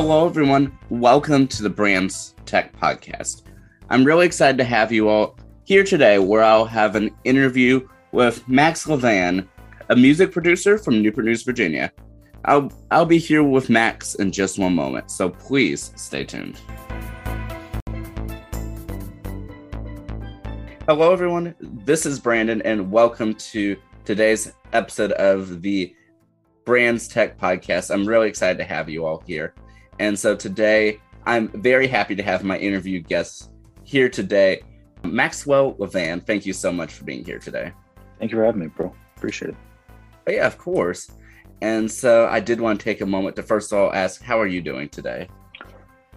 Hello, everyone. Welcome to the Brands Tech Podcast. I'm really excited to have you all here today, where I'll have an interview with Max Levan, a music producer from Newport News, Virginia. I'll, I'll be here with Max in just one moment, so please stay tuned. Hello, everyone. This is Brandon, and welcome to today's episode of the Brands Tech Podcast. I'm really excited to have you all here. And so today, I'm very happy to have my interview guests here today. Maxwell Levan, thank you so much for being here today. Thank you for having me, bro. Appreciate it. Oh, yeah, of course. And so I did want to take a moment to first of all ask, how are you doing today?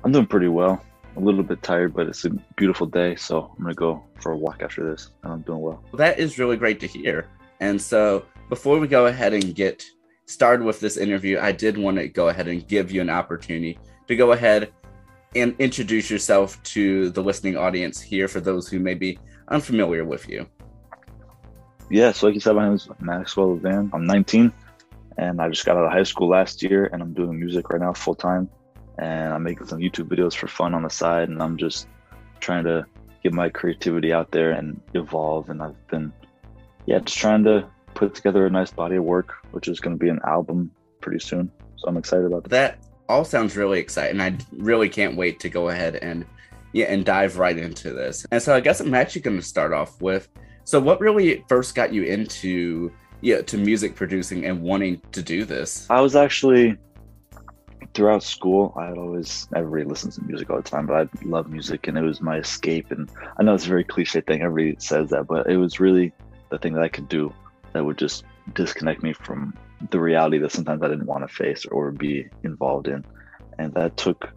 I'm doing pretty well. A little bit tired, but it's a beautiful day. So I'm going to go for a walk after this, and I'm doing well. That is really great to hear. And so before we go ahead and get started with this interview, I did want to go ahead and give you an opportunity to go ahead and introduce yourself to the listening audience here for those who may be unfamiliar with you. Yeah, so like you said, my name is Maxwell Levan. I'm 19 and I just got out of high school last year and I'm doing music right now full time and I'm making some YouTube videos for fun on the side and I'm just trying to get my creativity out there and evolve and I've been yeah, just trying to put together a nice body of work, which is going to be an album pretty soon. So I'm excited about that. That all sounds really exciting. I really can't wait to go ahead and yeah, and dive right into this. And so I guess I'm actually going to start off with so what really first got you into yeah, to music producing and wanting to do this? I was actually throughout school, I had always everybody listens to music all the time, but I love music and it was my escape. And I know it's a very cliche thing, everybody says that, but it was really the thing that I could do that would just disconnect me from the reality that sometimes I didn't want to face or be involved in. And that took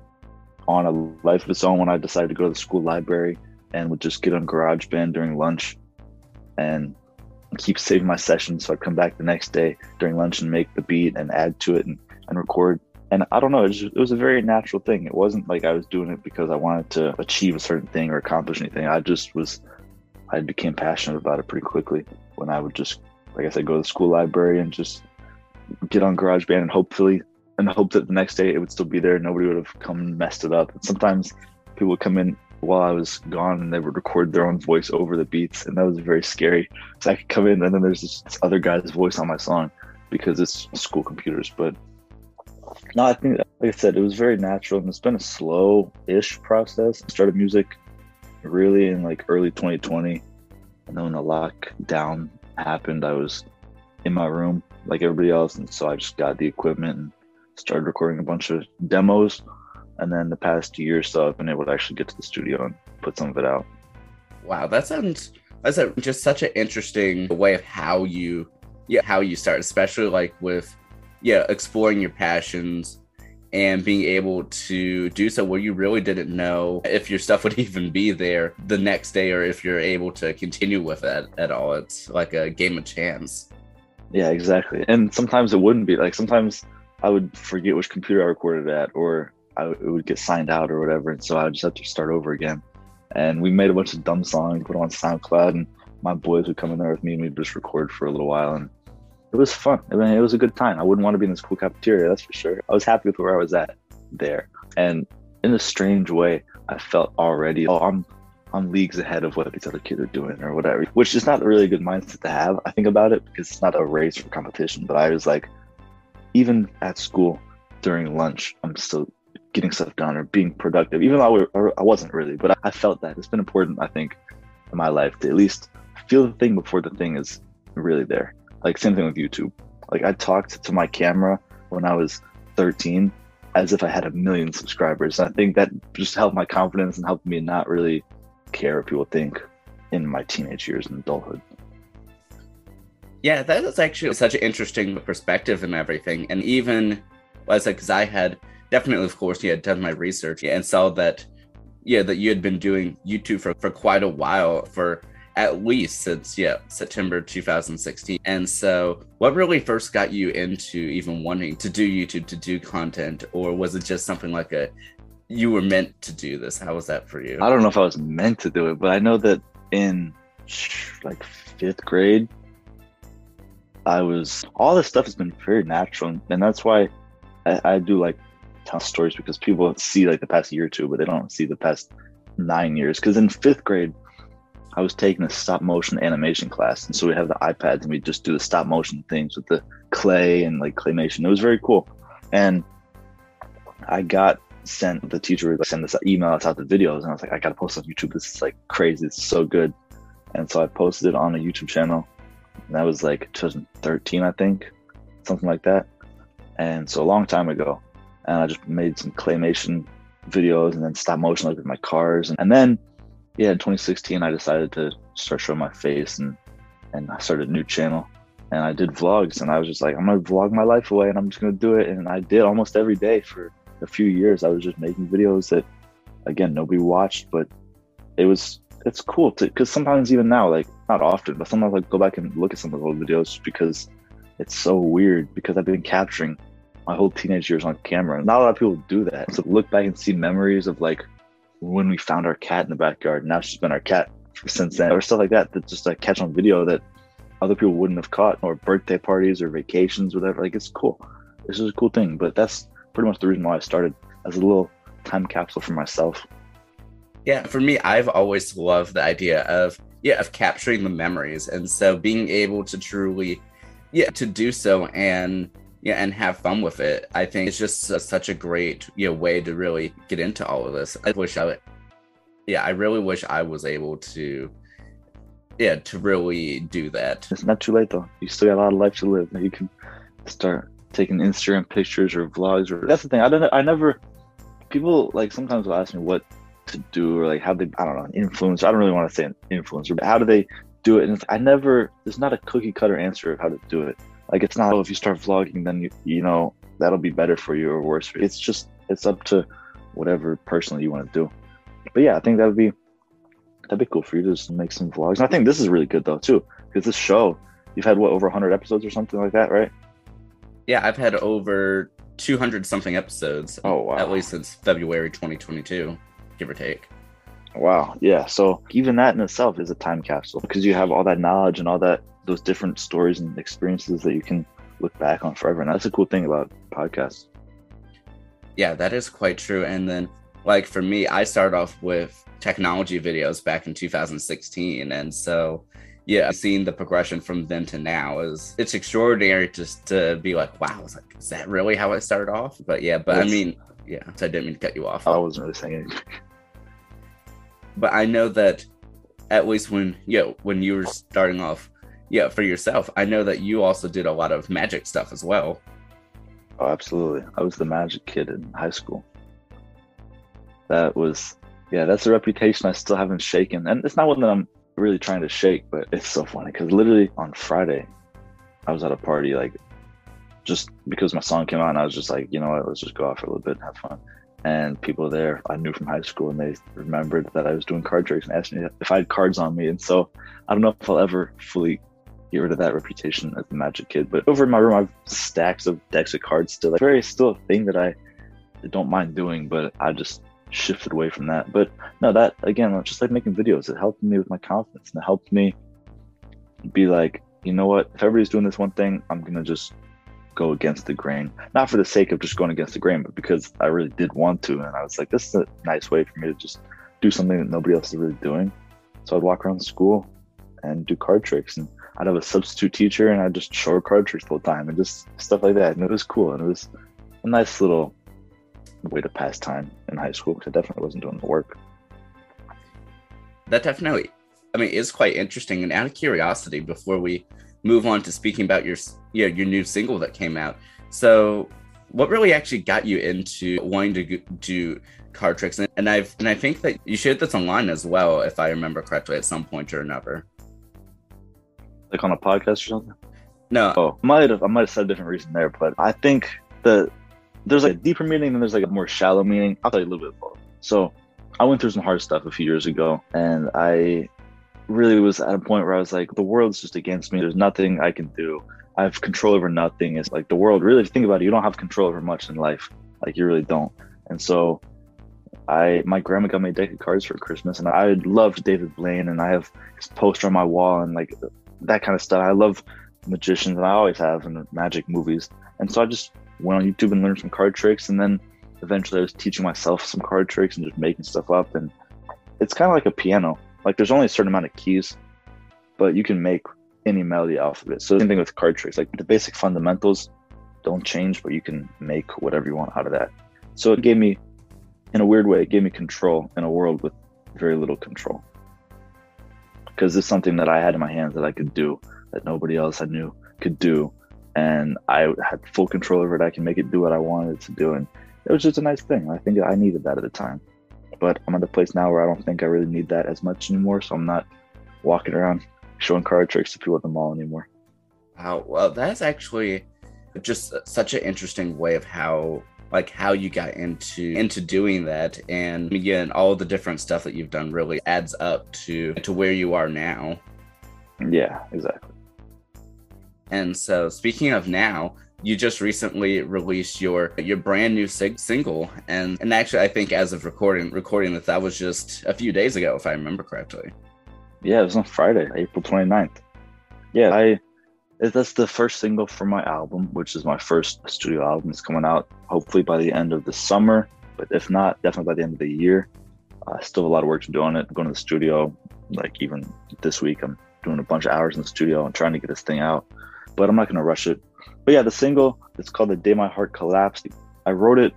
on a life of its own when I decided to go to the school library and would just get on GarageBand during lunch and keep saving my sessions. So I'd come back the next day during lunch and make the beat and add to it and, and record. And I don't know, it, just, it was a very natural thing. It wasn't like I was doing it because I wanted to achieve a certain thing or accomplish anything. I just was, I became passionate about it pretty quickly when I would just, like I said, go to the school library and just get on GarageBand and hopefully, and hope that the next day it would still be there. Nobody would have come and messed it up. And sometimes people would come in while I was gone and they would record their own voice over the beats. And that was very scary. So I could come in and then there's this, this other guy's voice on my song because it's school computers. But no, I think, like I said, it was very natural and it's been a slow ish process. I started music really in like early 2020. And then when the lockdown happened, I was in my room like everybody else. And so I just got the equipment and started recording a bunch of demos and then the past year or so i've been able to actually get to the studio and put some of it out wow that sounds that's a, just such an interesting way of how you yeah how you start especially like with yeah exploring your passions and being able to do so where you really didn't know if your stuff would even be there the next day or if you're able to continue with it at all. It's like a game of chance. Yeah exactly. And sometimes it wouldn't be. Like sometimes i would forget which computer i recorded at or I it would get signed out or whatever, and so I would just have to start over again. And we made a bunch of dumb songs, put on SoundCloud, and my boys would come in there with me, and we'd just record for a little while, and it was fun. I mean, it was a good time. I wouldn't want to be in this school cafeteria, that's for sure. I was happy with where I was at there, and in a strange way, I felt already, oh, I'm I'm leagues ahead of what these other kids are doing or whatever, which is not a really good mindset to have. I think about it because it's not a race for competition, but I was like, even at school during lunch, I'm still getting stuff done or being productive, even though I, wasn't really, but I felt that it's been important, I think, in my life to at least feel the thing before the thing is really there. Like, same thing with YouTube. Like, I talked to my camera when I was 13 as if I had a million subscribers. And I think that just helped my confidence and helped me not really care what people think in my teenage years and adulthood. Yeah, that is actually such an interesting perspective and everything. And even, I said, because I had definitely, of course, yeah, done my research and saw that, yeah, that you had been doing YouTube for, for quite a while, for at least since, yeah, September 2016. And so, what really first got you into even wanting to do YouTube, to do content, or was it just something like a, you were meant to do this? How was that for you? I don't know if I was meant to do it, but I know that in like fifth grade, I was all this stuff has been very natural, and that's why I, I do like tell stories because people see like the past year or two, but they don't see the past nine years. Because in fifth grade, I was taking a stop motion animation class, and so we have the iPads and we just do the stop motion things with the clay and like claymation. It was very cool, and I got sent the teacher would like, send this email out the videos, and I was like, I gotta post on YouTube. This is like crazy. It's so good, and so I posted it on a YouTube channel. And that was like 2013, I think, something like that. And so a long time ago, and I just made some claymation videos and then stop motion like with my cars, and, and then yeah, in 2016, I decided to start showing my face and and I started a new channel and I did vlogs and I was just like, I'm gonna vlog my life away and I'm just gonna do it. And I did almost every day for a few years. I was just making videos that, again, nobody watched, but it was it's cool to because sometimes even now, like not often, but sometimes I go back and look at some of the old videos because it's so weird because I've been capturing my whole teenage years on camera. Not a lot of people do that. So look back and see memories of like when we found our cat in the backyard. Now she's been our cat since then, or stuff like that. That just like catch on video that other people wouldn't have caught, or birthday parties or vacations, whatever. Like it's cool. This is a cool thing. But that's pretty much the reason why I started as a little time capsule for myself. Yeah, for me, I've always loved the idea of yeah of capturing the memories, and so being able to truly yeah to do so and yeah and have fun with it. I think it's just a, such a great you know way to really get into all of this. I wish i would yeah i really wish i was able to yeah to really do that. It's not too late though. You still got a lot of life to live. You can start taking instagram pictures or vlogs or that's the thing. I don't i never people like sometimes will ask me what to do or like how they i don't know influence i don't really want to say influencer but how do they do it? And i never there's not a cookie cutter answer of how to do it like it's not oh, if you start vlogging, then you you know that'll be better for you or worse. It's just it's up to whatever personally you want to do. But yeah, I think that would be that'd be cool for you to just make some vlogs. And I think this is really good though too, because this show you've had what over 100 episodes or something like that, right? Yeah, I've had over 200 something episodes. Oh wow! At least since February 2022, give or take. Wow. Yeah. So even that in itself is a time capsule because you have all that knowledge and all that those different stories and experiences that you can look back on forever. And that's a cool thing about podcasts. Yeah, that is quite true. And then, like for me, I started off with technology videos back in 2016. And so, yeah, seeing the progression from then to now is it's extraordinary just to be like, wow, it's like, is that really how I started off? But yeah, but I mean, yeah, so I didn't mean to cut you off. I wasn't really saying anything. But I know that at least when you know, when you were starting off, yeah, for yourself. I know that you also did a lot of magic stuff as well. Oh, absolutely. I was the magic kid in high school. That was, yeah, that's a reputation I still haven't shaken. And it's not one that I'm really trying to shake, but it's so funny because literally on Friday, I was at a party, like, just because my song came out, and I was just like, you know what, let's just go out for a little bit and have fun. And people there I knew from high school, and they remembered that I was doing card tricks and asked me if I had cards on me. And so I don't know if I'll ever fully get rid of that reputation as the magic kid. But over in my room, I have stacks of decks of cards still. Like, very still a thing that I don't mind doing, but I just shifted away from that. But no, that again, just like making videos, it helped me with my confidence and it helped me be like, you know what? If everybody's doing this one thing, I'm gonna just go against the grain. Not for the sake of just going against the grain, but because I really did want to. And I was like, this is a nice way for me to just do something that nobody else is really doing. So I'd walk around school and do card tricks. And I'd have a substitute teacher and I'd just show card tricks whole time and just stuff like that. And it was cool. And it was a nice little way to pass time in high school because I definitely wasn't doing the work. That definitely, I mean, is quite interesting. And out of curiosity, before we move on to speaking about your, yeah, your new single that came out. So, what really actually got you into wanting to do card tricks? And I've and I think that you shared this online as well, if I remember correctly, at some point or another like on a podcast or something? No. Oh, might have I might have said a different reason there, but I think that there's like a deeper meaning and there's like a more shallow meaning. I'll tell you a little bit both. So I went through some hard stuff a few years ago and I really was at a point where I was like, the world's just against me. There's nothing I can do. I have control over nothing. It's like the world, really, if you think about it, you don't have control over much in life. Like you really don't. And so I my grandma got me a deck of cards for Christmas and I loved David Blaine and I have his poster on my wall and like that kind of stuff. I love magicians, and I always have in magic movies. And so I just went on YouTube and learned some card tricks. And then eventually I was teaching myself some card tricks and just making stuff up. And it's kind of like a piano. Like there's only a certain amount of keys, but you can make any melody off of it. So same thing with card tricks. Like the basic fundamentals don't change, but you can make whatever you want out of that. So it gave me, in a weird way, it gave me control in a world with very little control. Because it's something that I had in my hands that I could do that nobody else I knew could do. And I had full control over it. I can make it do what I wanted to do. And it was just a nice thing. I think I needed that at the time. But I'm at a place now where I don't think I really need that as much anymore. So I'm not walking around showing card tricks to people at the mall anymore. Wow. Well, that's actually just such an interesting way of how like how you got into into doing that. And again all the different stuff that you've done really adds up to to where you are now. Yeah exactly. And so speaking of now you just recently released your your brand new sig- single. And and actually i think as of recording recording that that was just a few days ago if i remember correctly. Yeah it was on friday april 29th yeah i that's the first single for my album which is my first studio album it's coming out hopefully by the end of the summer but if not definitely by the end of the year uh, still have a lot of work to do on it I'm going to the studio like even this week i'm doing a bunch of hours in the studio and trying to get this thing out but i'm not going to rush it but yeah, the single it's called "The Day My Heart Collapsed." I wrote it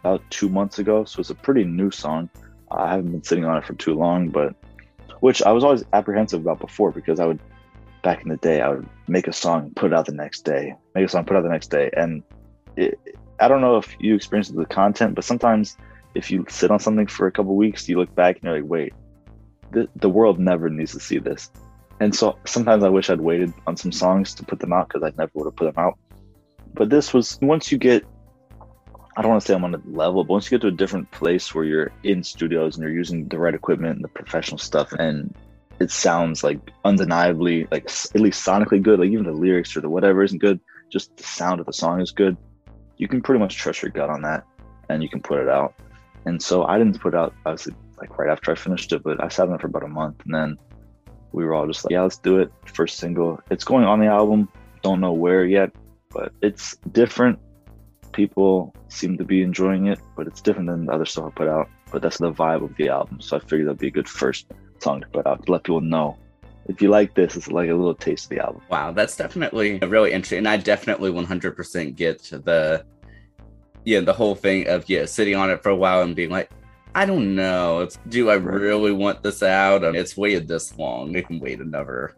about two months ago, so it's a pretty new song. I haven't been sitting on it for too long, but which I was always apprehensive about before because I would back in the day I would make a song, put it out the next day, make a song, put it out the next day, and it, I don't know if you experience the content, but sometimes if you sit on something for a couple weeks, you look back and you're like, wait, the, the world never needs to see this. And so sometimes I wish I'd waited on some songs to put them out because I never would have put them out. But this was once you get, I don't want to say I'm on a level, but once you get to a different place where you're in studios and you're using the right equipment and the professional stuff, and it sounds like undeniably, like at least sonically good, like even the lyrics or the whatever isn't good, just the sound of the song is good. You can pretty much trust your gut on that and you can put it out. And so I didn't put out, obviously, like right after I finished it, but I sat on it for about a month and then we were all just like, yeah, let's do it. First single. It's going on the album. Don't know where yet, but it's different. People seem to be enjoying it, but it's different than the other stuff I put out. But that's the vibe of the album. So I figured that'd be a good first song to put out to let people know. If you like this, it's like a little taste of the album. Wow, that's definitely really interesting. And I definitely 100% get the, yeah, the whole thing of, yeah, sitting on it for a while and being like, I don't know. It's, do I really want this out? It's waited this long. It can wait another.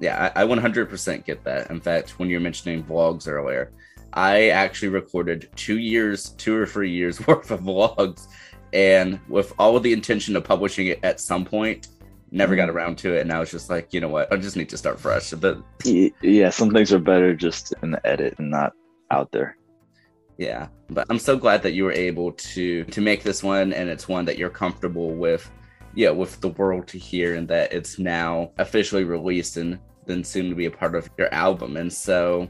Yeah, I, I 100% get that. In fact, when you were mentioning vlogs earlier, I actually recorded two years, two or three years worth of vlogs, and with all of the intention of publishing it at some point, never got mm-hmm. around to it. And I was just like, you know what? I just need to start fresh. But yeah, some things are better just in the edit and not out there. Yeah, but I'm so glad that you were able to to make this one, and it's one that you're comfortable with. Yeah, with the world to hear, and that it's now officially released and then soon to be a part of your album. And so,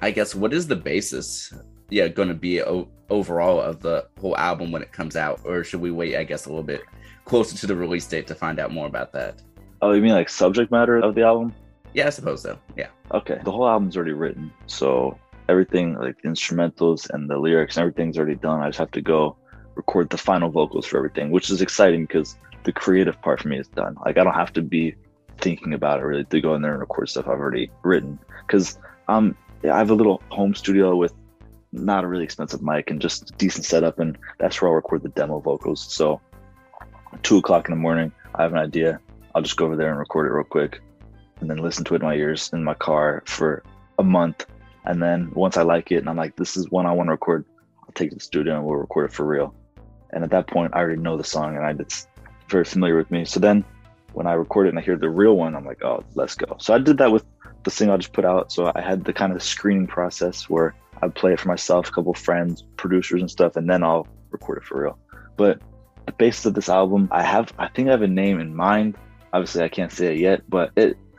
I guess what is the basis? Yeah, going to be o- overall of the whole album when it comes out, or should we wait? I guess a little bit closer to the release date to find out more about that. Oh, you mean like subject matter of the album? Yeah, I suppose so. Yeah. Okay. The whole album's already written, so everything like the instrumentals and the lyrics and everything's already done. I just have to go record the final vocals for everything, which is exciting because the creative part for me is done. Like I don't have to be thinking about it really to go in there and record stuff I've already written because um I have a little home studio with not a really expensive mic and just decent setup and that's where I'll record the demo vocals. So two o'clock in the morning, I have an idea. I'll just go over there and record it real quick and then listen to it in my ears in my car for a month and then once I like it and I'm like, this is one I want to record, I'll take it to the studio and we'll record it for real. And at that point, I already know the song and I, it's very familiar with me. So then when I record it and I hear the real one, I'm like, oh, let's go. So I did that with the single I just put out. So I had the kind of screening process where I'd play it for myself, a couple friends, producers and stuff, and then I'll record it for real. But the basis of this album, I have, I think I have a name in mind. Obviously, I can't say it yet, but it,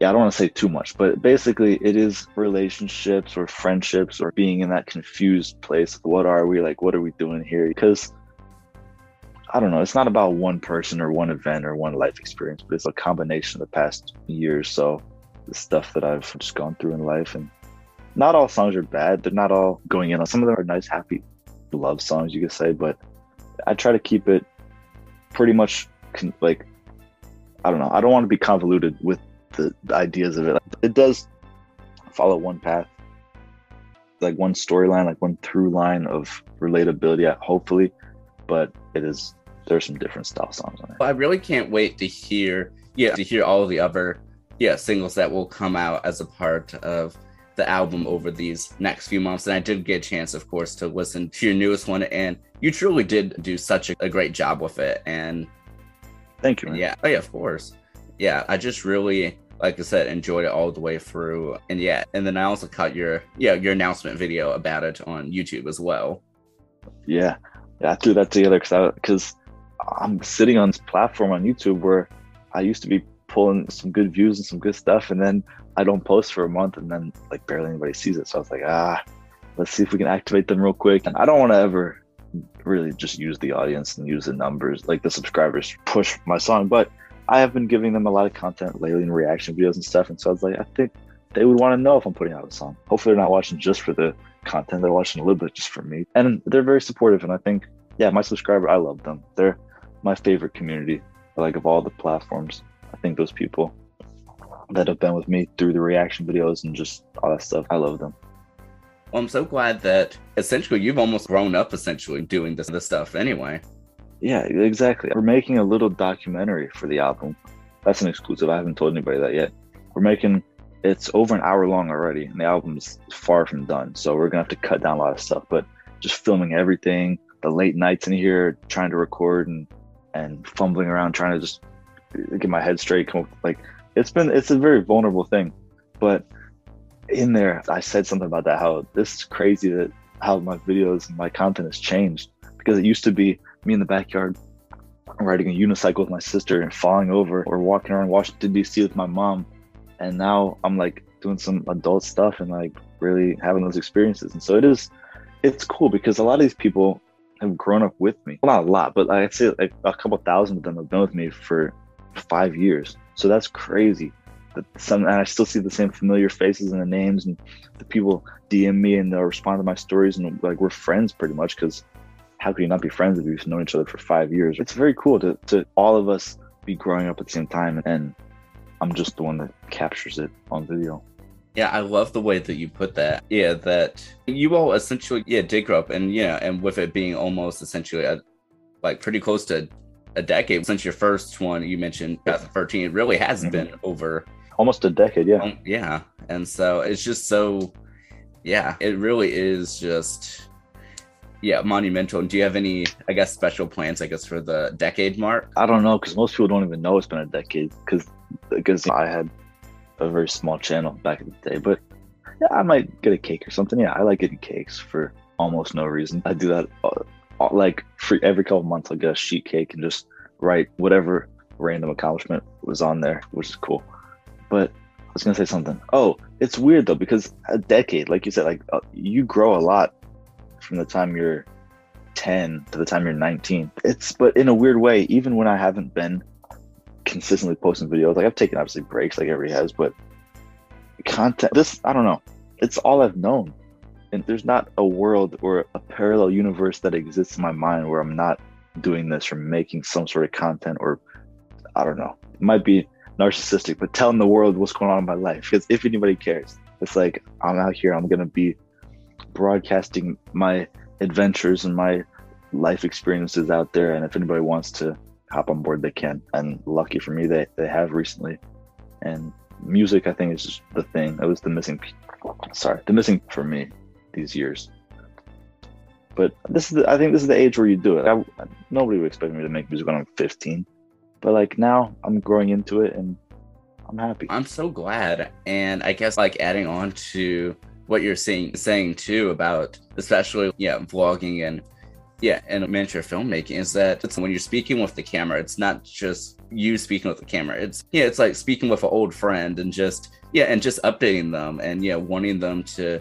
yeah, I don't want to say too much, but basically it is relationships or friendships or being in that confused place. What are we like? What are we doing here? Because I don't know, it's not about one person or one event or one life experience, but it's a combination of the past years. So the stuff that I've just gone through in life and not all songs are bad. They're not all going in on. Some of them are nice, happy love songs, you could say. But I try to keep it pretty much con- like I don't know. I don't want to be convoluted with the, the ideas of it. It does follow one path, like one storyline, like one through line of relatability. Hopefully, but it is there's some different style songs on it. I really can't wait to hear yeah to hear all the other yeah singles that will come out as a part of the album over these next few months. And I did get a chance, of course, to listen to your newest one, and you truly did do such a, a great job with it. And thank you. Man. Yeah, oh yeah, of course. Yeah, I just really, like I said, enjoyed it all the way through. And yeah, and then I also caught your yeah your announcement video about it on YouTube as well. Yeah, yeah, I threw that together because because I'm sitting on this platform on YouTube where I used to be pulling some good views and some good stuff, and then I don't post for a month, and then like barely anybody sees it. So I was like, ah, let's see if we can activate them real quick. And I don't want to ever really just use the audience and use the numbers, like the subscribers, push my song. But I have been giving them a lot of content lately and reaction videos and stuff, and so I was like, I think they would want to know if I'm putting out a song. Hopefully, they're not watching just for the content; they're watching a little bit just for me, and they're very supportive. And I think, yeah, my subscriber, I love them. They're my favorite community, like of all the platforms. I think those people that have been with me through the reaction videos and just all that stuff, I love them. Well, I'm so glad that essentially you've almost grown up essentially doing this, this stuff anyway. Yeah, exactly. We're making a little documentary for the album. That's an exclusive. I haven't told anybody that yet. We're making it's over an hour long already, and the album's far from done. So we're gonna have to cut down a lot of stuff, but just filming everything, the late nights in here, trying to record and and fumbling around trying to just get my head straight. Come up, like it's been it's a very vulnerable thing, but in there I said something about that how this is crazy that how my videos and my content has changed because it used to be me in the backyard riding a unicycle with my sister and falling over or walking around Washington DC with my mom and now I'm like doing some adult stuff and like really having those experiences and so it is it's cool because a lot of these people have grown up with me. Well, not a lot, but I'd say like a couple thousand of them have been with me for five years. So that's crazy. That some and I still see the same familiar faces and the names and the people DM me and they'll respond to my stories and like we're friends pretty much because how could you not be friends if you've known each other for five years? It's very cool to, to all of us be growing up at the same time and I'm just the one that captures it on video. Yeah, I love the way that you put that. Yeah, that you all essentially yeah did grow up, and yeah, and with it being almost essentially a like pretty close to a decade since your first one you mentioned 2013. It really has mm-hmm. been over almost a decade. Yeah, um, yeah, and so it's just so yeah, it really is just yeah monumental. And do you have any I guess special plans I guess for the decade mark? I don't know because most people don't even know it's been a decade because because I had a very small channel back in the day. But yeah, I might get a cake or something. Yeah, I like getting cakes for almost no reason. I do that uh, like for every couple months. I'll get a sheet cake and just write whatever random accomplishment was on there, which is cool. But I was gonna say something. Oh, it's weird though because a decade, like you said, like uh, you grow a lot from the time you're 10 to the time you're 19. It's but in a weird way, even when I haven't been consistently posting videos. Like I've taken obviously breaks like everybody has, but content this I don't know. It's all I've known. And there's not a world or a parallel universe that exists in my mind where I'm not doing this or making some sort of content or I don't know. It might be narcissistic, but telling the world what's going on in my life. Because if anybody cares, it's like I'm out here, I'm gonna be broadcasting my adventures and my life experiences out there. And if anybody wants to hop on board, they can. And lucky for me, they, they have recently. And music, I think, is just the thing. That was the missing, sorry, the missing for me these years. But this is, the, I think, this is the age where you do it. I, nobody would expect me to make music when I'm 15, but like now, I'm growing into it, and I'm happy. I'm so glad, and I guess like adding on to what you're saying, saying too about especially yeah, vlogging and yeah, and miniature filmmaking is that it's when you're speaking with the camera, it's not just you speaking with the camera. It's yeah, it's like speaking with an old friend and just yeah, and just updating them and yeah, wanting them to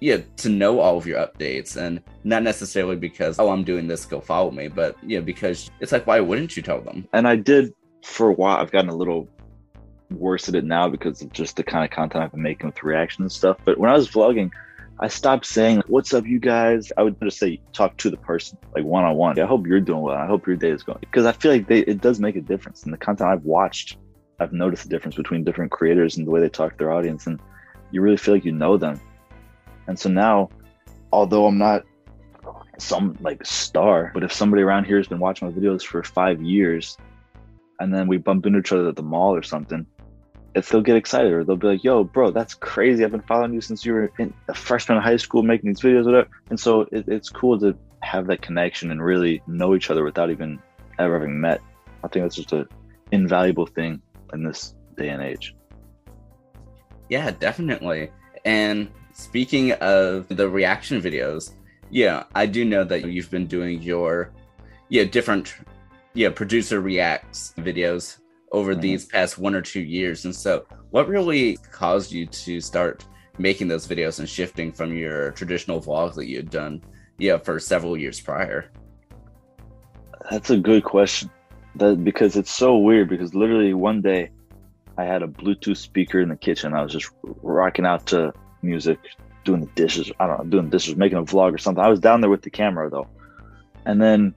yeah to know all of your updates and not necessarily because oh I'm doing this, go follow me, but yeah, because it's like why wouldn't you tell them? And I did for a while. I've gotten a little worse at it now because of just the kind of content I've been making with reaction and stuff. But when I was vlogging, I stopped saying, What's up, you guys? I would just say, Talk to the person, like one on one. I hope you're doing well. I hope your day is going. Because I feel like they, it does make a difference. And the content I've watched, I've noticed the difference between different creators and the way they talk to their audience. And you really feel like you know them. And so now, although I'm not some like star, but if somebody around here has been watching my videos for five years and then we bump into each other at the mall or something, if they'll get excited or they'll be like, yo, bro, that's crazy. I've been following you since you were in a freshman in high school making these videos, whatever. And so it, it's cool to have that connection and really know each other without even ever having met. I think that's just an invaluable thing in this day and age. Yeah, definitely. And speaking of the reaction videos, yeah, I do know that you've been doing your yeah, different yeah, producer reacts videos over mm-hmm. these past one or two years. And so what really caused you to start making those videos and shifting from your traditional vlog that you had done yeah for several years prior? That's a good question. That because it's so weird because literally one day I had a Bluetooth speaker in the kitchen. I was just rocking out to music, doing the dishes. I don't know, doing the dishes, making a vlog or something. I was down there with the camera though. And then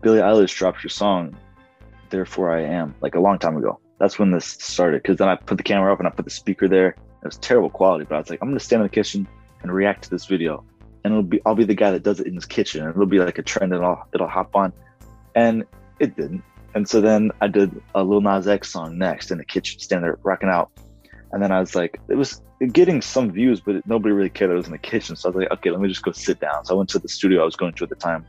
Billie Eilish dropped your song, Therefore I Am, like a long time ago. That's when this started. Because then I put the camera up and I put the speaker there. It was terrible quality, but I was like, I'm gonna stand in the kitchen and react to this video. And it'll be I'll be the guy that does it in his kitchen. And it'll be like a trend and I'll it'll hop on. And it didn't. And so then I did a Lil Nas X song next in the kitchen, standing there rocking out. And then I was like, it was getting some views, but nobody really cared it was in the kitchen. So I was like, okay, let me just go sit down. So I went to the studio I was going to at the time.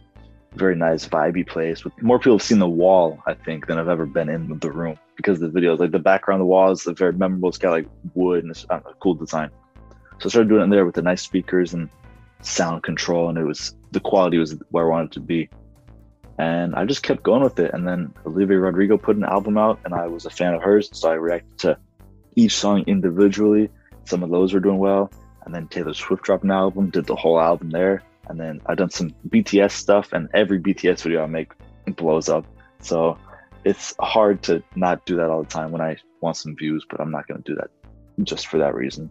Very nice, vibey place with more people have seen the wall, I think, than I've ever been in the room because the videos. Like the background, the wall is very memorable. It's got like wood and it's uh, a cool design. So I started doing it there with the nice speakers and sound control, and it was the quality was where I wanted to be and I just kept going with it. And then Olivia Rodrigo put an album out, and I was a fan of hers, so I reacted to each song individually. Some of those were doing well, and then Taylor Swift dropped an album, did the whole album there, and then I've done some BTS stuff, and every BTS video I make blows up. So it's hard to not do that all the time when I want some views, but I'm not going to do that just for that reason.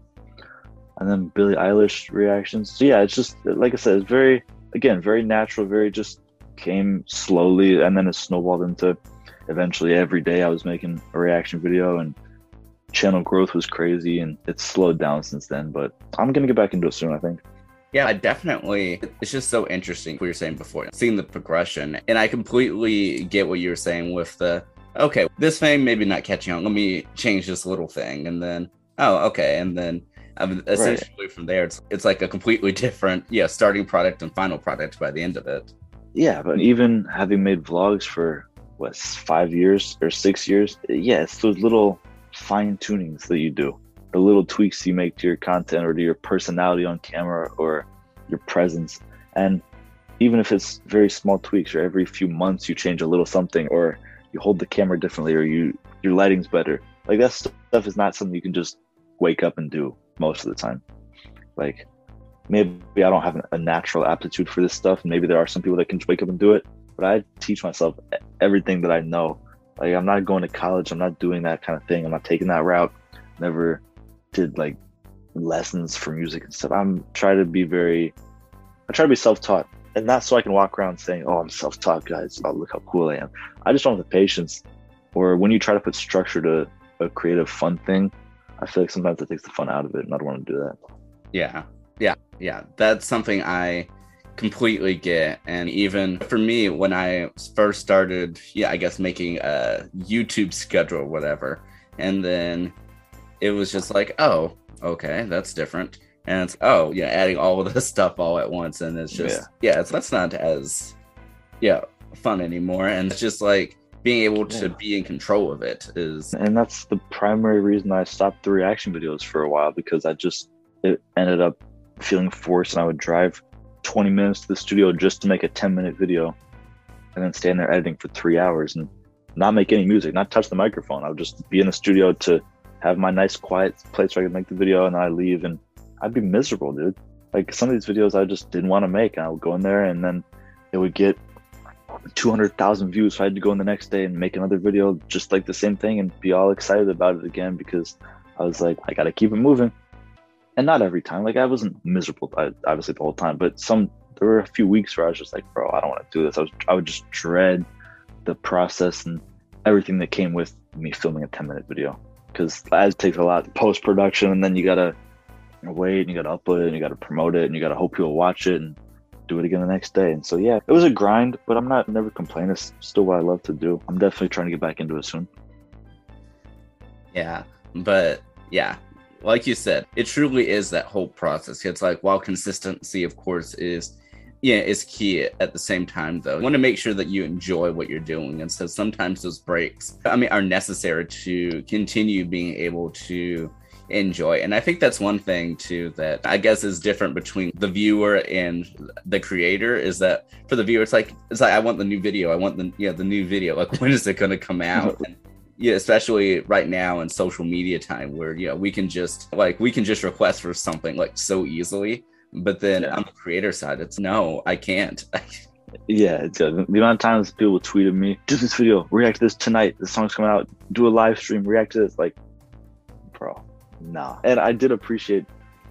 And then Billie Eilish reactions. So yeah, it's just like I said, it's very again very natural, very just came slowly and then it snowballed into eventually every day I was making a reaction video and channel growth was crazy and it's slowed down since then, but I'm gonna get back into it soon, I think. Yeah, I definitely. It's just so interesting what you're saying before, seeing the progression. And I completely get what you were saying with the, okay, this thing maybe not catching on. Let me change this little thing. And then, oh, okay. And then um, essentially right. from there, it's, it's like a completely different, yeah, starting product and final product by the end of it yeah, but even having made vlogs for what five years or six years, yeah, it's those little fine tunings that you do, the little tweaks you make to your content or to your personality on camera or your presence. And even if it's very small tweaks or every few months you change a little something or you hold the camera differently or you your lighting's better. Like that stuff is not something you can just wake up and do most of the time. Like maybe I don't have a natural aptitude for this stuff. Maybe there are some people that can wake up and do it, but I teach myself everything that I know. Like I'm not going to college. I'm not doing that kind of thing. I'm not taking that route. Never did like lessons for music and stuff. I'm trying to be very, I try to be self-taught and not so I can walk around saying, "Oh, I'm self-taught, guys. Oh, look how cool I am." I just don't have the patience. Or when you try to put structure to a creative, fun thing, I feel like sometimes it takes the fun out of it, and I don't want to do that. Yeah, yeah, yeah, that's something I completely get. And even for me, when I first started, yeah, I guess making a YouTube schedule or whatever, and then it was just like, oh, okay, that's different. And it's oh yeah, adding all of this stuff all at once, and it's just yeah, yeah it's that's not as yeah fun anymore. And it's just like being able to yeah. be in control of it is and that's the primary reason i stopped the reaction videos for a while because i just it ended up feeling forced and I would drive 20 minutes to the studio just to make a 10 minute video and then stand there editing for three hours and not make any music, not touch the microphone. I would just be in the studio to have my nice quiet place where I could make the video and I leave and I'd be miserable, dude. Like some of these videos I just didn't want to make and I would go in there and then it would get 200,000 views. So I had to go in the next day and make another video just like the same thing and be all excited about it again because I was like, I got to keep it moving. And not every time. Like I wasn't miserable, obviously the whole time, but some there were a few weeks where I was just like, bro, I don't want to do this. I was I would just dread the process and everything that came with me filming a 10 minute video because that takes a lot post production and then you gotta wait and you gotta upload it and you gotta promote it and you gotta hope people watch it and do it again the next day. And so yeah, it was a grind, but I'm not never complaining. It's still what I love to do. I'm definitely trying to get back into it soon. Yeah, but yeah, like you said, it truly is that whole process. It's like while consistency, of course, is yeah, is key at the same time though. You want to make sure that you enjoy what you're doing. And so sometimes those breaks, I mean, are necessary to continue being able to enjoy. And I think that's one thing too that I guess is different between the viewer and the creator is that for the viewer, it's like it's like I want the new video. I want the yeah, the new video. Like when is it gonna come out? And, yeah, especially right now in social media time where you know we can just like we can just request for something like so easily. But then yeah. on the creator side, it's no, I can't. yeah, it's uh, the amount of times people tweeted me, do this video, react to this tonight. The song's coming out, do a live stream, react to this. Like, bro, nah. And I did appreciate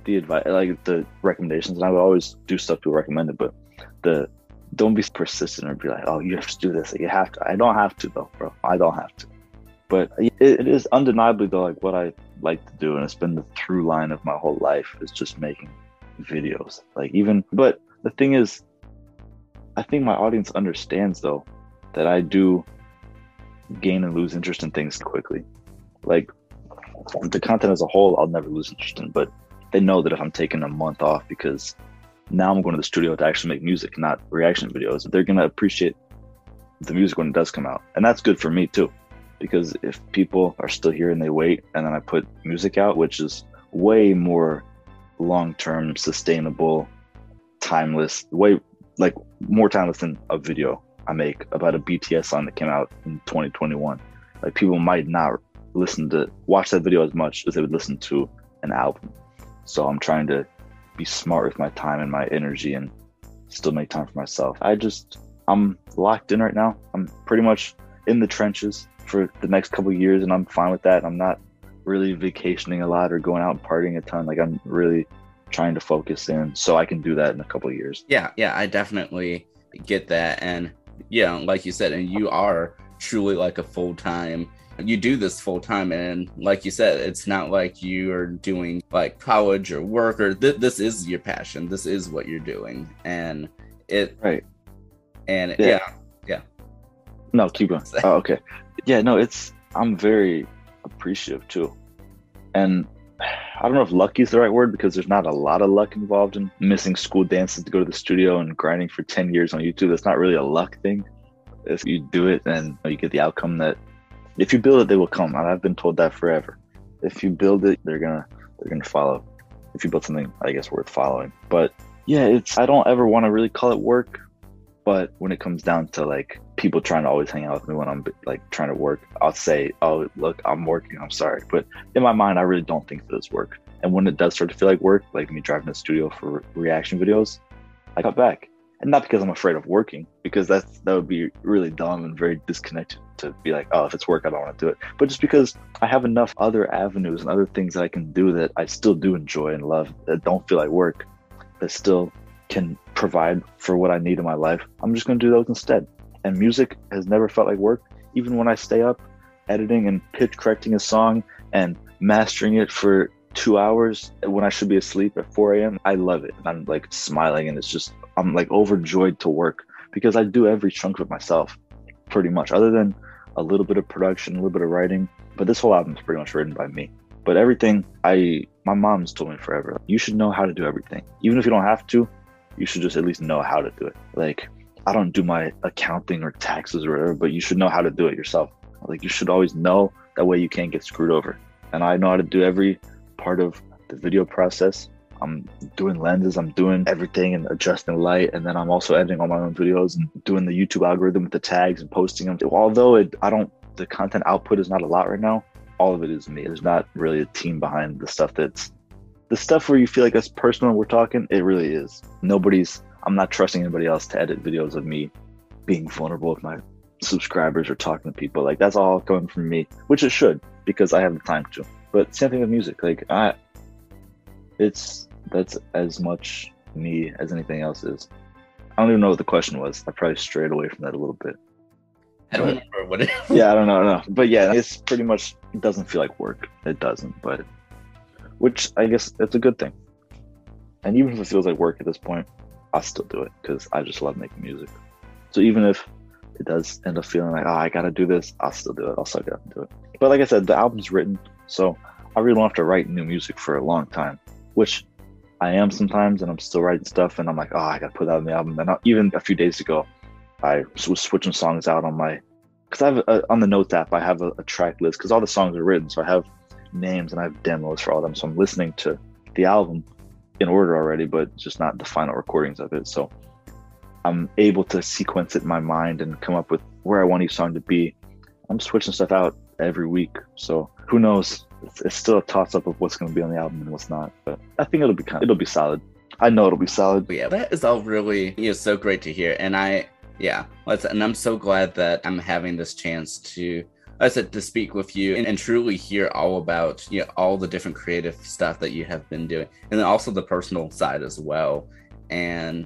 the advice, like the recommendations, and I would always do stuff people recommended. But the don't be persistent or be like, oh, you have to do this. Like, you have to. I don't have to though, bro. I don't have to. But it, it is undeniably though, like what I like to do, and it's been the through line of my whole life is just making videos. Like even, but the thing is, I think my audience understands though that I do gain and lose interest in things quickly. Like the content as a whole, I'll never lose interest in, but they know that if I'm taking a month off because now I'm going to the studio to actually make music, not reaction videos, they're going to appreciate the music when it does come out. And that's good for me too, because if people are still here and they wait and then I put music out, which is way more long term, sustainable, timeless, way like more timeless than a video I make about a BTS song that came out in 2021. Like people might not listen to watch that video as much as they would listen to an album. So I'm trying to be smart with my time and my energy and still make time for myself. I just I'm locked in right now. I'm pretty much in the trenches for the next couple years and I'm fine with that. I'm not really vacationing a lot or going out and partying a ton. Like I'm really trying to focus in so I can do that in a couple years. Yeah, yeah, I definitely get that. And yeah, like you said, and you are truly like a full time you do this full time and like you said it's not like you are doing like college or work or th- this is your passion this is what you're doing and it right and yeah yeah, yeah. No keep going oh, okay yeah no it's i'm very appreciative too and I don't know if lucky is the right word because there's not a lot of luck involved in missing school dances to go to the studio and grinding for 10 years on YouTube. That's not really a luck thing. If you do it, then you get the outcome that if you build it, they will come. I've been told that forever. If you build it, they're gonna they're gonna follow. If you build something, I guess worth following. But yeah, it's I don't ever want to really call it work, but when it comes down to like people trying to always hang out with me when I'm like trying to work, I'll say, "Oh, look, I'm working. I'm sorry," but in my mind, I really don't think that it's work. And when it does start to feel like work, like me driving to the studio for reaction videos, I got back, and not because I'm afraid of working, because that's that would be really dumb and very disconnected to be like, "Oh, if it's work, I don't want to do it," but just because I have enough other avenues and other things that I can do that I still do enjoy and love that don't feel like work, that still can provide for what I need in my life, I'm just going to do those instead. And music has never felt like work. Even when I stay up editing and pitch correcting a song and mastering it for two hours when I should be asleep at 4 a.m., I love it. And I'm like smiling and it's just, I'm like overjoyed to work because I do every chunk of it myself pretty much, other than a little bit of production, a little bit of writing. But this whole album is pretty much written by me. But everything I, my mom's told me forever, you should know how to do everything. Even if you don't have to, you should just at least know how to do it. Like, I don't do my accounting or taxes or whatever, but you should know how to do it yourself. Like, you should always know that way you can't get screwed over. And I know how to do every part of the video process. I'm doing lenses, I'm doing everything and adjusting light, and then I'm also editing all my own videos and doing the YouTube algorithm with the tags and posting them. Although it, I don't, the content output is not a lot right now. All of it is me. There's not really a team behind the stuff that's the stuff where you feel like that's personal we're talking it really is nobody's i'm not trusting anybody else to edit videos of me being vulnerable with my subscribers or talking to people. Like that's all coming from me, which it should because I have the time to. But same thing with music. Like I, it's that's as much me as anything else is. I don't even know what the question was. I probably strayed away from that a little bit. I don't but, remember what it. Yeah, I don't know, no. But yeah, it's pretty much it doesn't feel like work. It doesn't, but which I guess it's a good thing. And even if it feels like work at this point, I'll still do it because I just love making music. So even if it does end up feeling like, oh, I gotta do this, I'll still do it. I'll suck it up and do it. But like I said, the album's written, so I really don't have to write new music for a long time, which I am sometimes, and I'm still writing stuff, and I'm like, oh, I gotta put that on the album. And even a few days ago, I was switching songs out on my, because I have a, on the Notes app, I have a, a track list because all the songs are written, so I have names and I have demos for all of them. So I'm listening to the album in order already, but just not the final recordings of it. So I'm able to sequence it in my mind and come up with where I want each song to be. I'm switching stuff out every week, so who knows? It's, it's still a toss up of what's going to be on the album and what's not. But I think it'll be kind. Of, it'll be solid. I know it'll be solid. Yeah, that is all really you know so great to hear, and I yeah, and I'm so glad that I'm having this chance to I said to speak with you and, and, truly hear all about you know, all the different creative stuff that you have been doing, and then also the personal side as well. And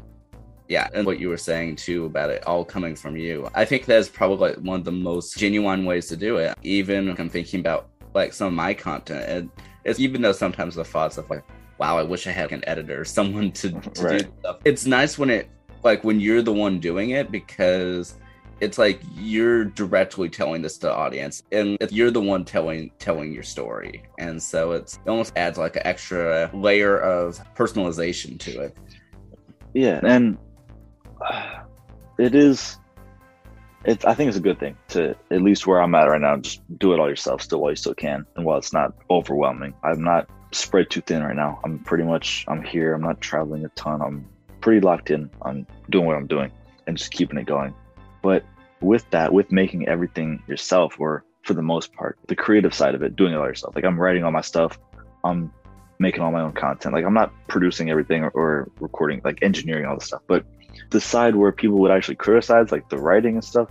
yeah, and what you were saying too about it all coming from you. I think that is probably like one of the most genuine ways to do it. Even when I'm thinking about like some of my content, and it's even though sometimes the thoughts of like, wow, I wish I had an editor or someone to, to right. do stuff. It's nice when it like when you're the one doing it because it's like you're directly telling this to the audience and you're the one telling telling your story. And so it's it almost adds like an extra layer of personalization to it. Yeah and uh, it is it's i think it's a good thing to at least where i'm at right now just do it all yourself still while you still can. And while it's not overwhelming i'm not spread too thin right now. I'm pretty much i'm here. I'm not traveling a ton. I'm pretty locked in on doing what i'm doing and just keeping it going. But with that, with making everything yourself, or for the most part, the creative side of it, doing it all yourself. Like I'm writing all my stuff, I'm making all my own content. Like I'm not producing everything or, or recording, like engineering all the stuff. But the side where people would actually criticize, like the writing and stuff,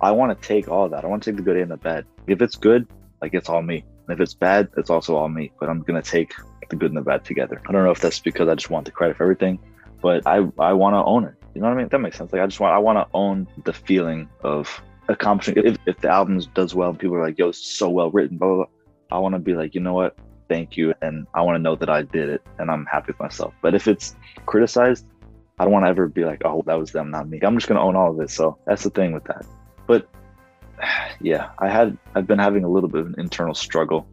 I want to take all that. I want to take the good and the bad. If it's good, like it's all me. And if it's bad, it's also all me. But I'm gonna take the good and the bad together. I don't know if that's because I just want the credit for everything, but I I want to own it. You know what I mean? That makes sense. Like I just want I want to own the feeling of accomplishing. If, if the album does well, and people are like, "Yo, it's so well written," blah, blah, blah, I want to be like, you know what? Thank you, and I want to know that I did it, and I'm happy with myself. But if it's criticized, I don't want to ever be like, "Oh, that was them, not me." I'm just gonna own all of it. So that's the thing with that. But yeah, I had I've been having a little bit of an internal struggle,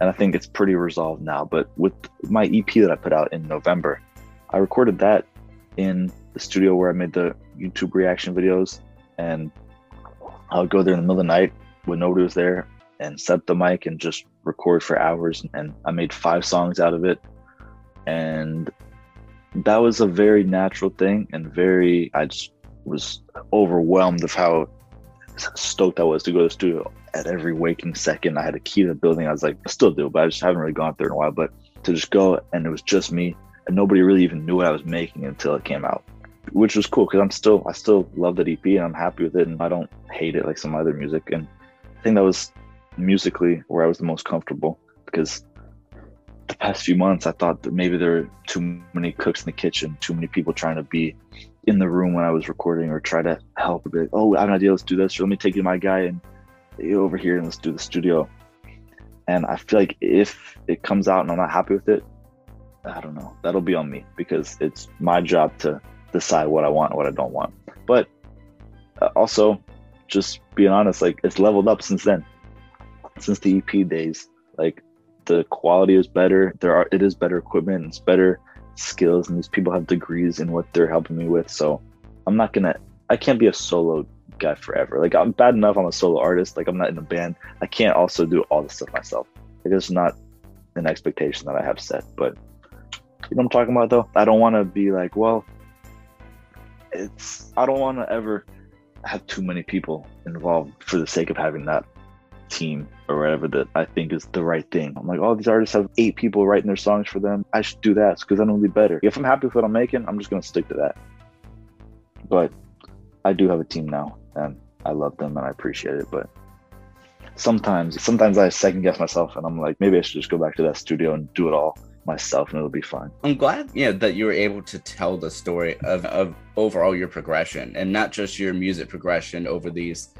and I think it's pretty resolved now. But with my EP that I put out in November, I recorded that in the studio where I made the YouTube reaction videos, and I would go there in the middle of the night when nobody was there and set the mic and just record for hours. And I made five songs out of it, and that was a very natural thing and very. I just was overwhelmed of how stoked I was to go to the studio at every waking second. I had a key to the building. I was like, I still do, but I just haven't really gone there in a while. But to just go and it was just me and nobody really even knew what I was making until it came out which was cool because I'm still I still love that EP and I'm happy with it and I don't hate it like some other music. And I think that was musically where I was the most comfortable because the past few months I thought that maybe there were too many cooks in the kitchen, too many people trying to be in the room when I was recording or try to help a bit. Oh, I have an idea, let's do this. Or let me take you to my guy and over here and let's do the studio. And I feel like if it comes out and I'm not happy with it, I don't know. That'll be on me because it's my job to decide what I want and what I don't want. But uh, also, just being honest, like it's leveled up since then, since the EP days. Like the quality is better. There are it is better equipment. It's better skills, and these people have degrees in what they're helping me with. So I'm not gonna. I can't be a solo guy forever. Like I'm bad enough. I'm a solo artist. Like I'm not in a band. I can't also do all the stuff myself. Like it's not an expectation that I have set. But you know what I'm talking about though? I don't want to be like, well, it's I don't want to ever have too many people involved for the sake of having that team or whatever that I think is the right thing. I'm like, oh, these artists have eight people writing their songs for them. I should do that because then it'll be better. If I'm happy with what I'm making, I'm just gonna stick to that. But I do have a team now, and I love them and I appreciate it. But sometimes, sometimes I second guess myself, and I'm like, maybe I should just go back to that studio and do it all myself, and it'll be fine. I'm glad, yeah, that you were able to tell the story of of overall your progression, and not just your music progression over these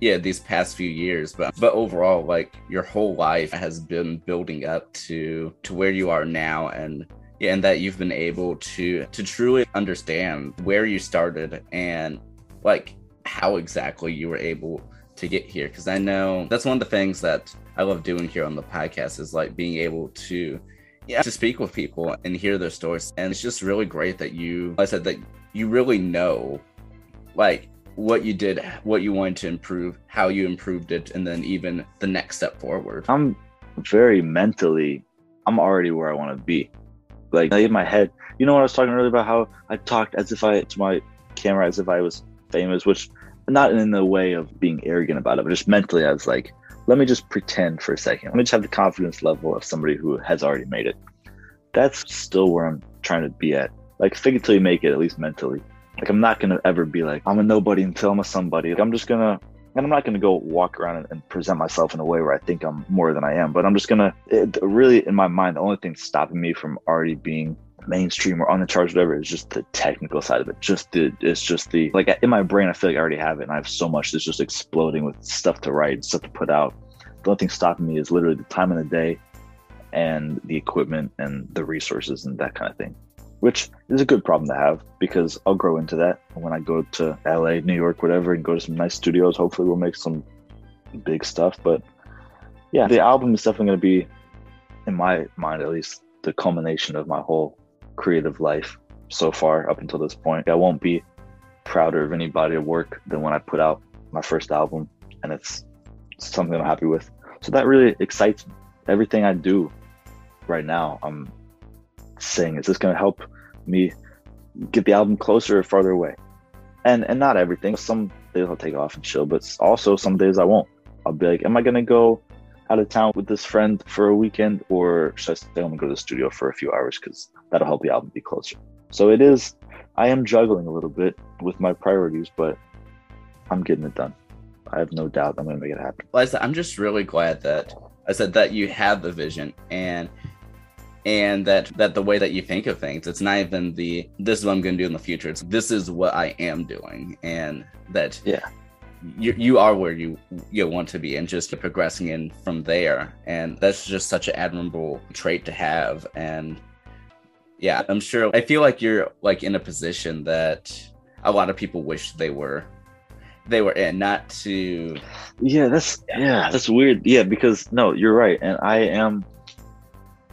yeah these past few years but but overall like your whole life has been building up to to where you are now and yeah, and that you've been able to to truly understand where you started and like how exactly you were able to get here because i know that's one of the things that i love doing here on the podcast is like being able to yeah to speak with people and hear their stories and it's just really great that you like i said that you really know like what you did, what you wanted to improve, how you improved it, and then even the next step forward. I'm very mentally, I'm already where I want to be. Like in my head, you know what I was talking earlier about how I talked as if I to my camera as if I was famous, which not in the way of being arrogant about it, but just mentally I was like, let me just pretend for a second. Let me just have the confidence level of somebody who has already made it. That's still where I'm trying to be at. Like fake it till you make it, at least mentally. Like I'm not gonna ever be like I'm a nobody until I'm a somebody. Like, I'm just gonna and I'm not gonna go walk around and, and, present myself in a way where I think I'm more than I am. But I'm just gonna really in my mind the only thing stopping me from already being mainstream or on the charts, whatever, It's just the technical side of it. Just the it's just the like in my brain I feel like I already have it and I have so much that's just exploding with stuff to write, stuff to put out. The only thing stopping me is literally the time of the day and the equipment and the resources and that kind of thing which is a good problem to have because I'll grow into that when I go to LA, New York, whatever, and go to some nice studios. Hopefully, we'll make some big stuff. But yeah, the album is definitely going to be, in my mind at least, the culmination of my whole creative life so far up until this point. I won't be prouder of any body of work than when I put out my first album, and it's something I'm happy with. So that really excites me. Everything I do right now, I'm saying, is this going to help me get the album closer or farther away? And and not everything. Some days I'll take off and chill, but also some days I won't. I'll be like, am I going to go out of town with this friend for a weekend, or should I stay home and go to the studio for a few hours because that'll help the album be closer? So it is. I am juggling a little bit with my priorities, but I'm getting it done. I have no doubt I'm going to make it happen. Well, I said, I'm just really glad that I said that you have the vision and and that that the way that you think of things it's not even the this is what i'm going to do in the future it's this is what i am doing and that yeah you, you are where you you want to be and just progressing in from there. And that's just such an admirable trait to have. And yeah i'm sure i feel like you're like in a position that a lot of people wish they were they were in not to yeah that's yeah that's weird. Yeah because no you're right. And i am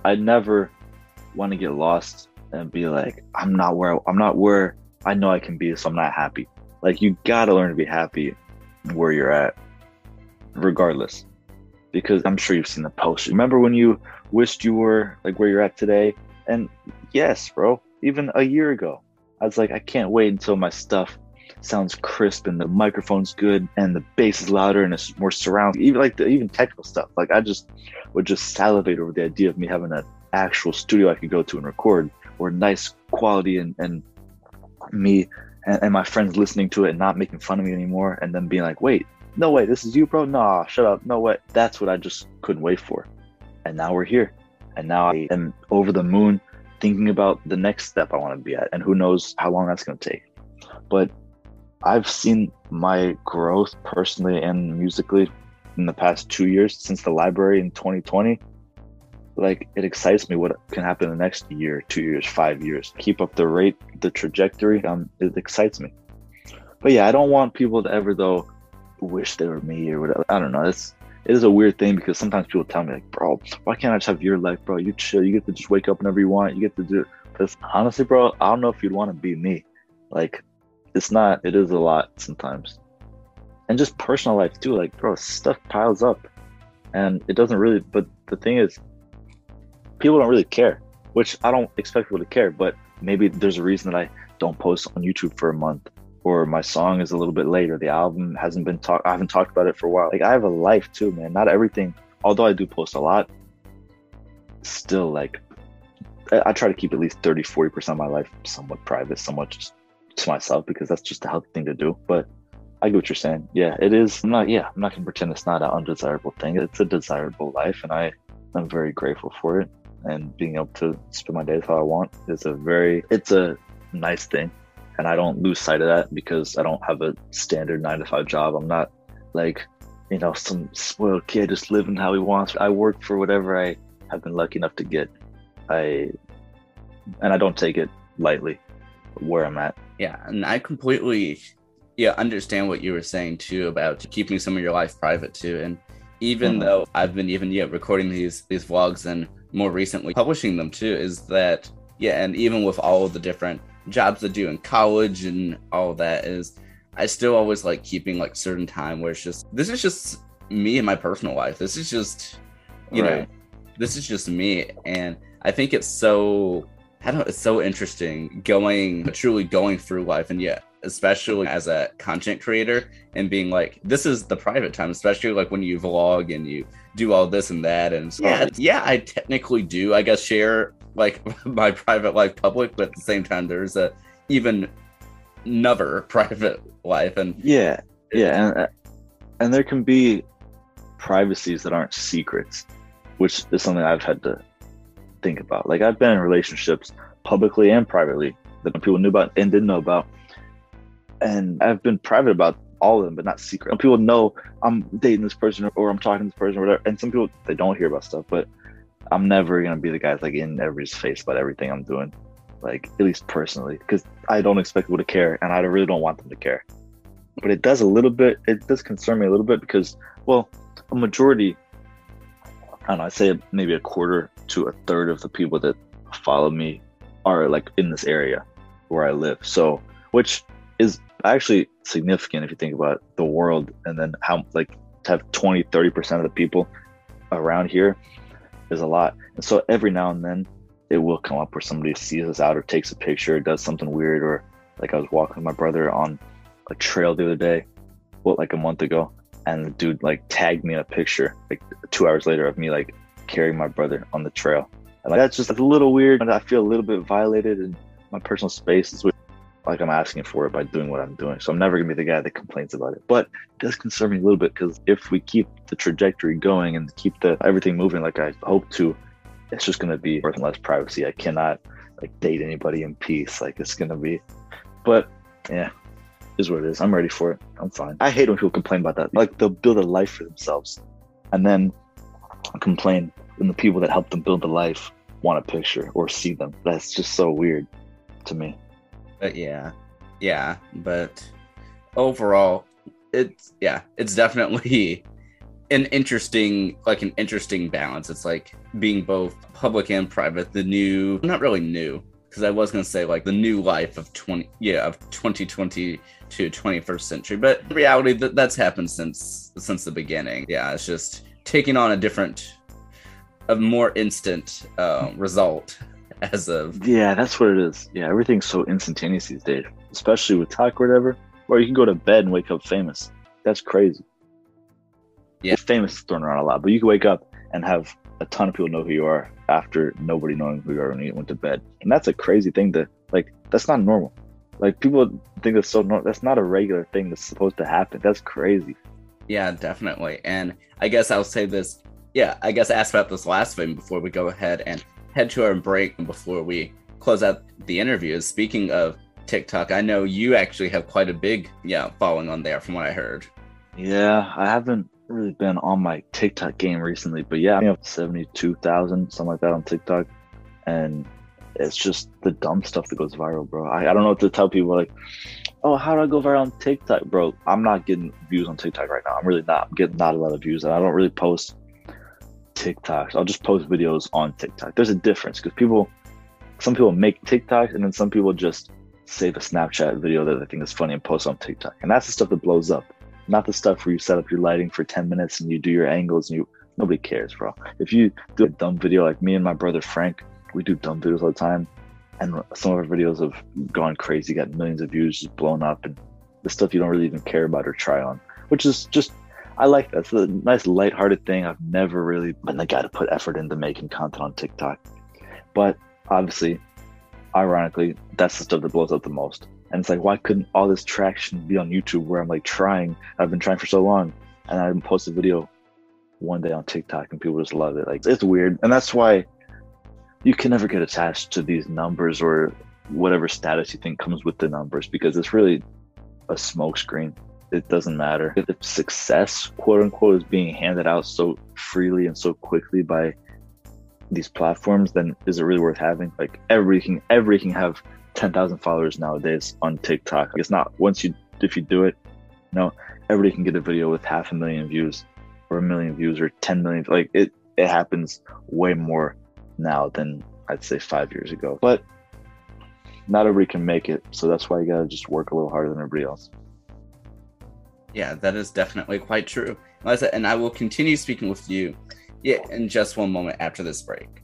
I never want to get lost and be like, I'm not where I'm not where I know I can be, so I'm not happy. Like you gotta learn to be happy where you're at, regardless. Because I'm sure you've seen the post. Remember when you wished you were like where you're at today? And yes, bro, even a year ago, I was like, I can't wait until my stuff sounds crisp and the microphone's good and the bass is louder and it's more surround. Even like the even technical stuff. Like I just would just salivate over the idea of me having an actual studio I could go to and record or nice quality and, and me and, and my friends listening to it and not making fun of me anymore and then being like, wait, no way, this is you, bro. Nah, shut up. No way. That's what I just couldn't wait for. And now we're here. And now I am over the moon thinking about the next step I want to be at. And who knows how long that's going to take. But I've seen my growth personally and musically in the past two years since the library in 2020 like it excites me what can happen in the next year two years five years. Keep up the rate the trajectory um it excites me. But yeah i don't want people to ever though wish they were me or whatever. I don't know. It's it is a weird thing because sometimes people tell me like bro why can't i just have your life bro? You chill. You get to just wake up whenever you want. You get to do it. Because honestly bro i don't know if you'd want to be me. Like it's not it is a lot sometimes. And just personal life too. Like, bro, stuff piles up, and it doesn't really. But the thing is, people don't really care, which I don't expect people to care. But maybe there's a reason that I don't post on YouTube for a month, or my song is a little bit late, or the album hasn't been talked. I haven't talked about it for a while. Like, I have a life too, man. Not everything. Although I do post a lot, still like I, I try to keep at least 30, 40 percent of my life somewhat private, somewhat just to myself because that's just a healthy thing to do. But I get what you're saying. Yeah, it is. I'm not. Yeah, I'm not gonna pretend it's not an undesirable thing. It's a desirable life, and I I'm very grateful for it. And being able to spend my days how I want is a very. It's a nice thing, and I don't lose sight of that because I don't have a standard nine to five job. I'm not like you know some spoiled kid just living how he wants. I work for whatever I have been lucky enough to get. I and I don't take it lightly where I'm at. Yeah, and I completely yeah understand what you were saying too about keeping some of your life private too. And even mm-hmm. though I've been even yeah recording these these vlogs and more recently publishing them too, is that yeah, and even with all the different jobs I do in college and all that is I still always like keeping like certain time where it's just this is just me and my personal life. This is just you right. know this is just me and I think it's so I don't it's so interesting going truly going through life and yet especially as a content creator and being like this is the private time especially like when you vlog and you do all this and that and so yeah yeah i technically do i guess share like my private life public but at the same time there's a even another private life and yeah yeah and, uh, and there can be privacies that aren't secrets which is something i've had to think about. Like I've been in relationships publicly and privately that people knew about and didn't know about. And I've been private about all of them, but not secret. Some people know I'm dating this person or I'm talking to this person or whatever. And some people they don't hear about stuff, but I'm never gonna be the guy like in everybody's face about everything I'm doing. Like at least personally. Because I don't expect people to care and I really don't want them to care. But it does a little bit it does concern me a little bit because well, a majority I don't know, I'd say maybe a quarter to a third of the people that follow me are like in this area where I live. So, which is actually significant if you think about the world and then how like to have 20, 30% of the people around here is a lot. And so every now and then it will come up where somebody sees us out or takes a picture, or does something weird, or like I was walking with my brother on a trail the other day, what like a month ago, and the dude like tagged me in a picture like two hours later of me like carrying my brother on the trail. And like that's just a little weird, and I feel a little bit violated in my personal space. Is like I'm asking for it by doing what I'm doing. So I'm never gonna be the guy that complains about it. But it does concern me a little bit because if we keep the trajectory going and keep the everything moving like I hope to, it's just gonna be worth less privacy. I cannot like date anybody in peace. Like it's gonna be, but yeah, is what it is. I'm ready for it. I'm fine. I hate when people complain about that. Like they'll build a life for themselves and then complain when the people that help them build the life want a picture or see them. That's just so weird to me. But yeah. Yeah. But overall, it's yeah, it's definitely an interesting like an interesting balance. It's like being both public and private, the new not really new, because I was gonna say like the new life of twenty yeah of twenty twenty to twenty first century, but reality that that's happened since since the beginning. Yeah, it's just taking on a different, a more instant uh, result as of yeah, that's what it is. Yeah, everything's so instantaneous these days, especially with talk or whatever. Or you can go to bed and wake up famous. That's crazy. Yeah, famous is thrown around a lot, but you can wake up and have a ton of people know who you are after nobody knowing who you are when you went to bed. And that's a crazy thing to like that's not normal. Like people think that's so normal. That's not a regular thing that's supposed to happen. That's crazy. Yeah, definitely. And I guess I'll say this. Yeah, I guess ask about this last thing before we go ahead and head to our break before we close out the interview. Speaking of TikTok, I know you actually have quite a big yeah following on there from what I heard. Yeah, I haven't really been on my TikTok game recently, but yeah, I have 72,000, something like that on TikTok. And it's just the dumb stuff that goes viral, bro. I, I don't know what to tell people like, oh, how do I go viral on TikTok, bro? I'm not getting views on TikTok right now. I'm really not. I'm getting not a lot of views. And I don't really post TikToks. I'll just post videos on TikTok. There's a difference because people, some people make TikToks and then some people just save a Snapchat video that they think is funny and post on TikTok. And that's the stuff that blows up not the stuff where you set up your lighting for 10 minutes and you do your angles and you nobody cares bro if you do a dumb video like me and my brother frank we do dumb videos all the time and some of our videos have gone crazy got millions of views just blown up and the stuff you don't really even care about or try on which is just i like that. It's a nice light-hearted thing. I've never really been the guy to put effort into making content on tiktok. But obviously ironically that's the stuff that blows up the most. And it's like, why couldn't all this traction be on YouTube where I'm like trying? I've been trying for so long, and I post a video one day on TikTok and people just love it. Like it's weird, and that's why you can never get attached to these numbers or whatever status you think comes with the numbers because it's really a smokescreen. It doesn't matter if success, quote unquote, is being handed out so freely and so quickly by these platforms. Then is it really worth having? Like every can every can have ten thousand followers nowadays on TikTok. It's not once you if you do it, you know, everybody can get a video with half a million views or a million views or 10 million. Like it, it happens way more now than I'd say five years ago. But not everybody can make it. So that's why you got to just work a little harder than everybody else. Yeah, that is definitely quite true. And I will continue speaking with you yeah, in just one moment after this break.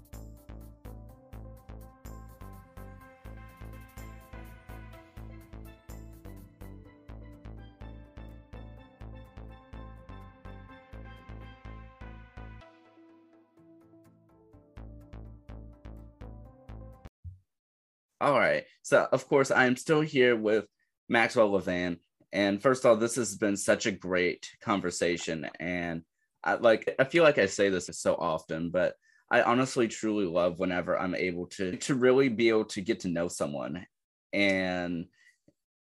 All right. So, of course, I am still here with Maxwell Levan. And first of all, this has been such a great conversation. And I like, I feel like I say this so often, but I honestly truly love whenever I'm able to to really be able to get to know someone and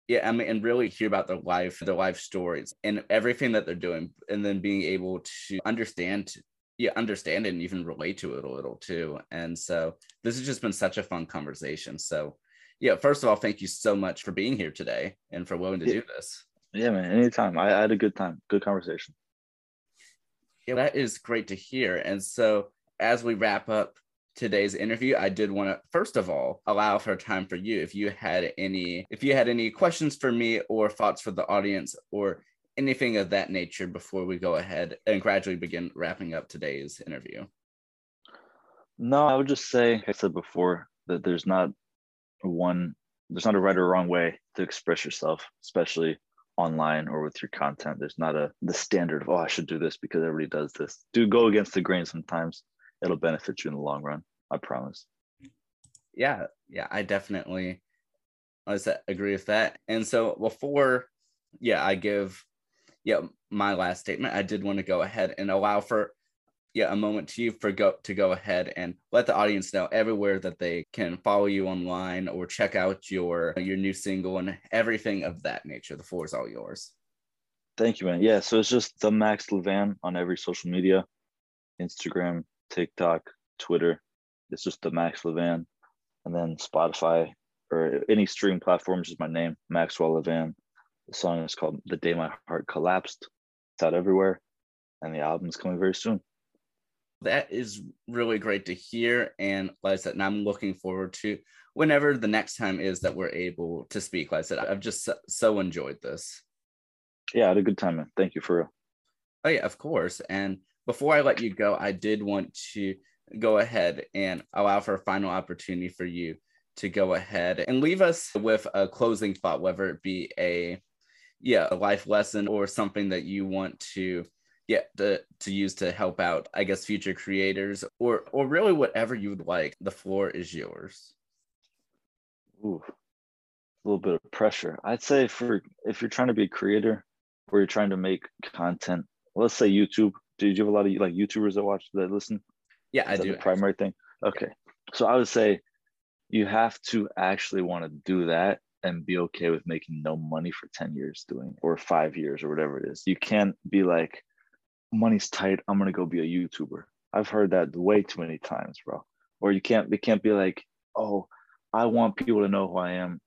yeah, I mean, and really hear about their life, their life stories, and everything that they're doing, and then being able to understand yeah understand it and even relate to it a little too. And so this has just been such a fun conversation. So yeah first of all thank you so much for being here today and for willing to yeah. do this. Yeah man anytime. I, I had a good time. Good conversation. Yeah that is great to hear. And so as we wrap up today's interview i did want to first of all allow for time for you if you had any if you had any questions for me or thoughts for the audience or anything of that nature before we go ahead and gradually begin wrapping up today's interview? No, I would just say, like I said before, that there's not one, there's not a right or wrong way to express yourself, especially online or with your content. There's not a the standard of oh I should do this because everybody does this. Do go against the grain sometimes. It'll benefit you in the long run. I promise. Yeah, yeah, I definitely I agree with that. And so before, yeah, I give yeah, my last statement, I did want to go ahead and allow for yeah a moment to you for go to go ahead and let the audience know everywhere that they can follow you online or check out your your new single and everything of that nature. The floor is all yours. Thank you, man. Yeah, so it's just the Max Levan on every social media, Instagram, TikTok, Twitter. It's just the Max Levan, and then Spotify or any streaming platform. is my name, Maxwell Levan. The song is called The Day My Heart Collapsed. It's out everywhere, and the album's coming very soon. That is really great to hear. And like I said, and I'm looking forward to whenever the next time is that we're able to speak. Like I said, I've just so, enjoyed this. Yeah, I had a good time, man. Thank you for real. Oh, yeah, of course. And before I let you go, I did want to go ahead and allow for a final opportunity for you to go ahead and leave us with a closing thought, whether it be a yeah a life lesson or something that you want to yeah to, to use to help out i guess future creators or or really whatever you would like the floor is yours. Ooh, a little bit of pressure. I'd say for if you're trying to be a creator or you're trying to make content let's say youtube do you have a lot of like youtubers that watch that listen? Yeah is i do the primary thing? okay. Yeah. so i would say you have to actually want to do that and be okay with making no money for 10 years doing or five years or whatever it is. You can't be like, money's tight. I'm gonna go be a YouTuber. I've heard that way too many times, bro. Or you can't it can't be like, oh, I want people to know who I am.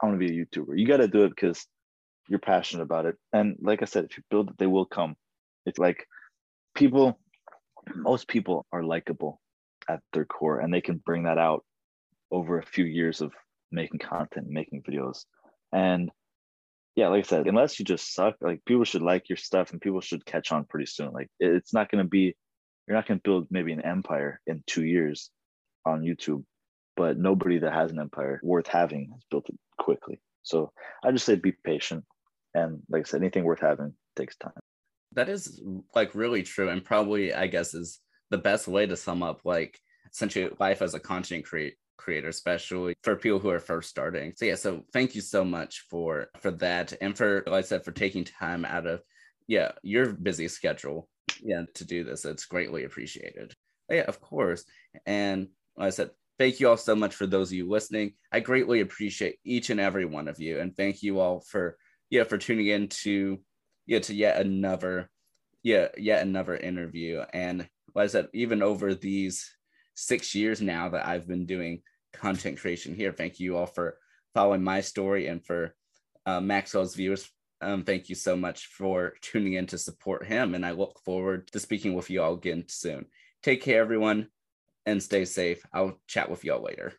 I want to be a YouTuber. You gotta do it because you're passionate about it. And like I said, if you build it, they will come. It's like people, most people are likable at their core and they can bring that out over a few years of making content, making videos. And yeah, like I said, unless you just suck, like people should like your stuff and people should catch on pretty soon. Like it's not going to be, you're not going to build maybe an empire in two years on YouTube, but nobody that has an empire worth having has built it quickly. So I just say be patient. And like I said, anything worth having takes time. That is like really true. And probably, I guess, is the best way to sum up like essentially life as a content create creators, especially for people who are first starting. So yeah, so thank you so much for for that and for like I said for taking time out of yeah your busy schedule yeah to do this. It's greatly appreciated. Yeah, of course. And like I said, thank you all so much for those of you listening. I greatly appreciate each and every one of you, and thank you all for yeah for tuning in to yeah to yet another yeah yet another interview. And like I said, even over these six years now that I've been doing content creation here, thank you all for following my story and for uh, Maxwell's viewers. Um, thank you so much for tuning in to support him, and I look forward to speaking with you all again soon. Take care, everyone, and stay safe. I'll chat with y'all later.